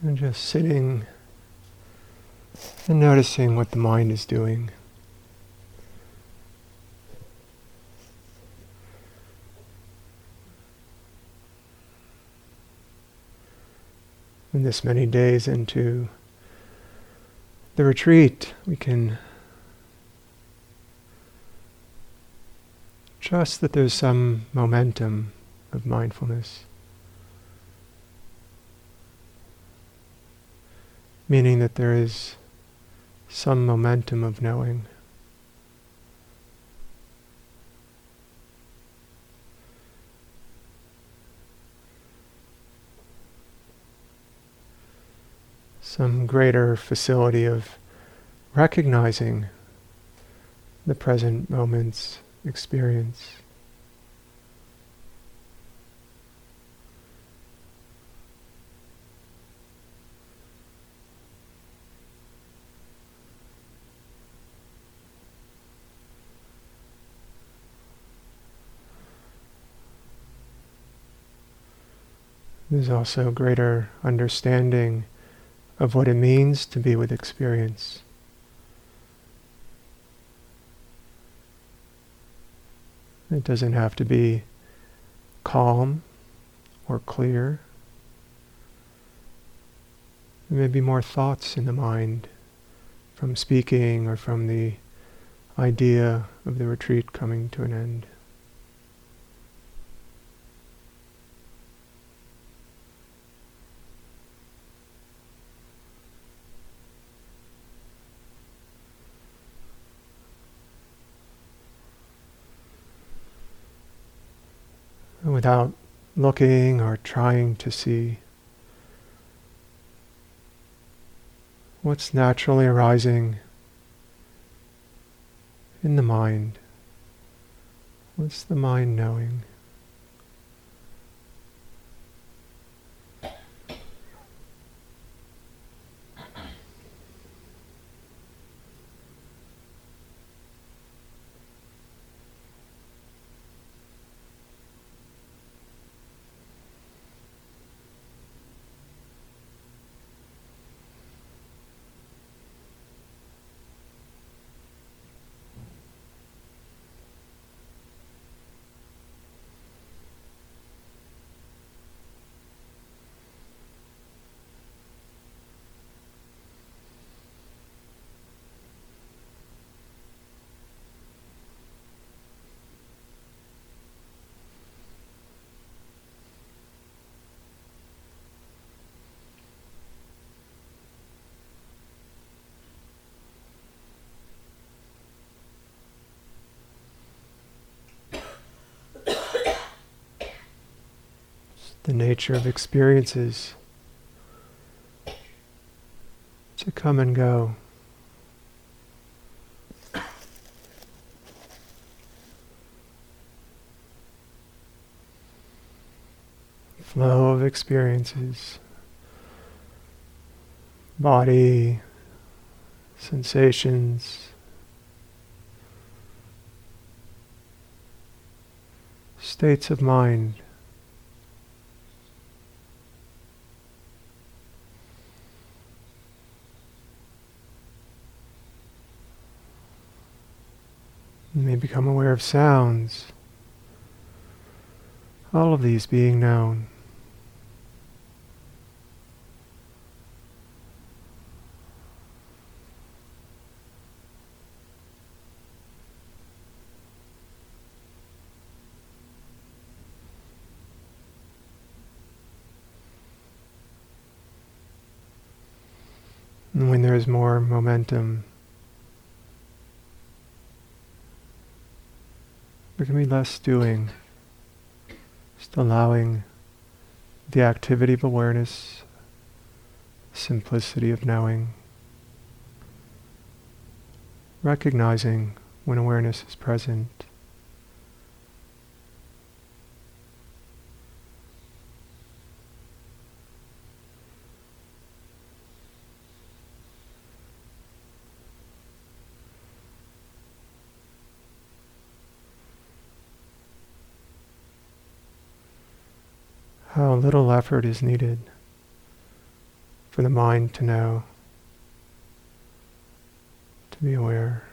And just sitting and noticing what the mind is doing. And this many days into the retreat, we can trust that there's some momentum of mindfulness. Meaning that there is some momentum of knowing. Some greater facility of recognizing the present moment's experience. There's also greater understanding of what it means to be with experience. It doesn't have to be calm or clear. There may be more thoughts in the mind from speaking or from the idea of the retreat coming to an end. Without looking or trying to see what's naturally arising in the mind. What's the mind knowing? The nature of experiences to come and go. Flow of experiences, body, sensations, states of mind. You may become aware of sounds. All of these being known. And when there is more momentum There can be less doing, just allowing the activity of awareness, simplicity of knowing, recognizing when awareness is present. How little effort is needed for the mind to know, to be aware.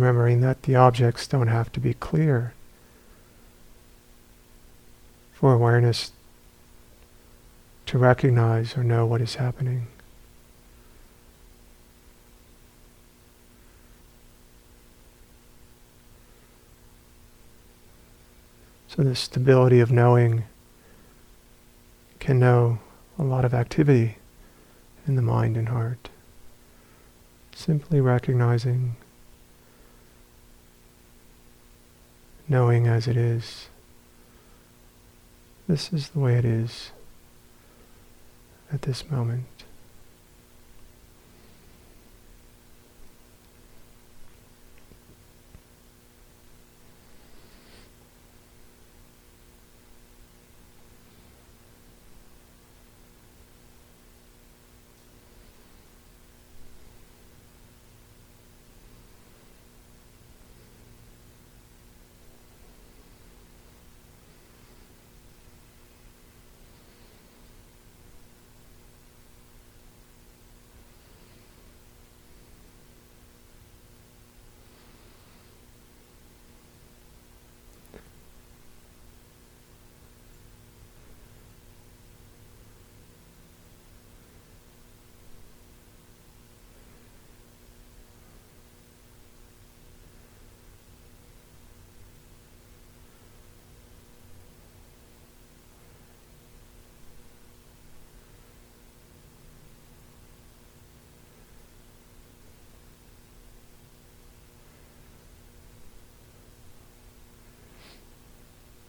Remembering that the objects don't have to be clear for awareness to recognize or know what is happening. So the stability of knowing can know a lot of activity in the mind and heart. Simply recognizing knowing as it is. This is the way it is at this moment.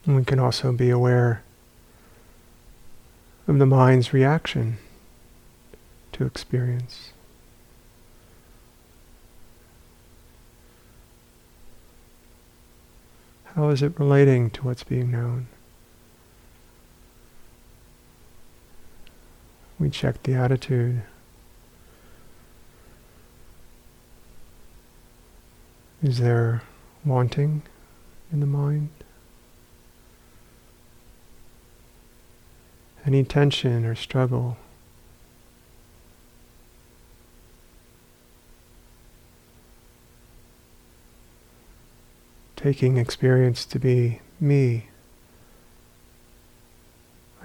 And we can also be aware of the mind's reaction to experience. How is it relating to what's being known? We check the attitude. Is there wanting in the mind? Any tension or struggle. Taking experience to be me,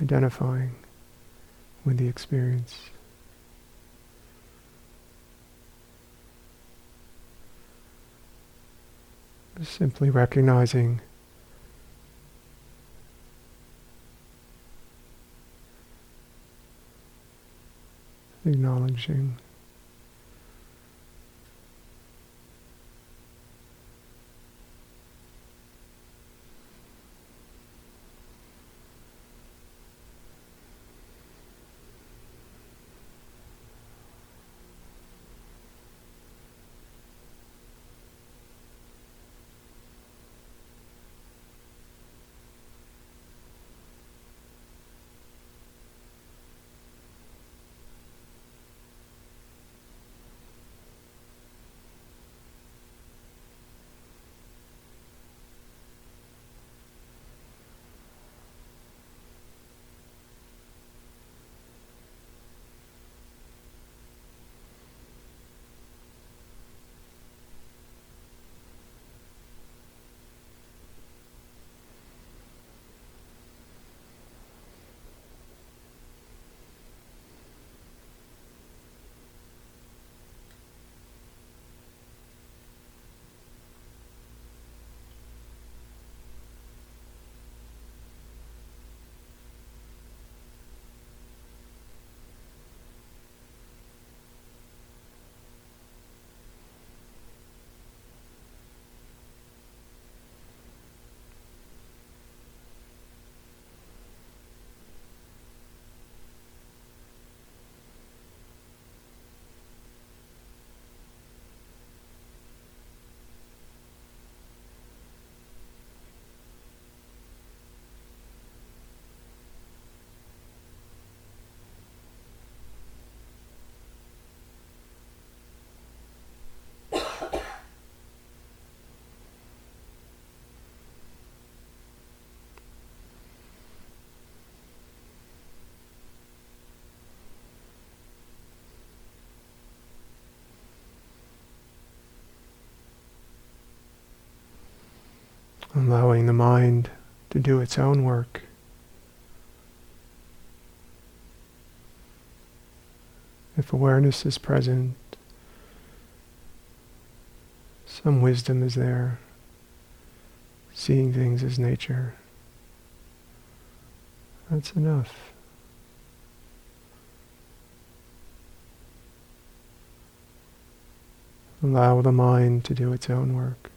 identifying with the experience. Simply recognizing acknowledging. Allowing the mind to do its own work. If awareness is present, some wisdom is there, seeing things as nature. That's enough. Allow the mind to do its own work.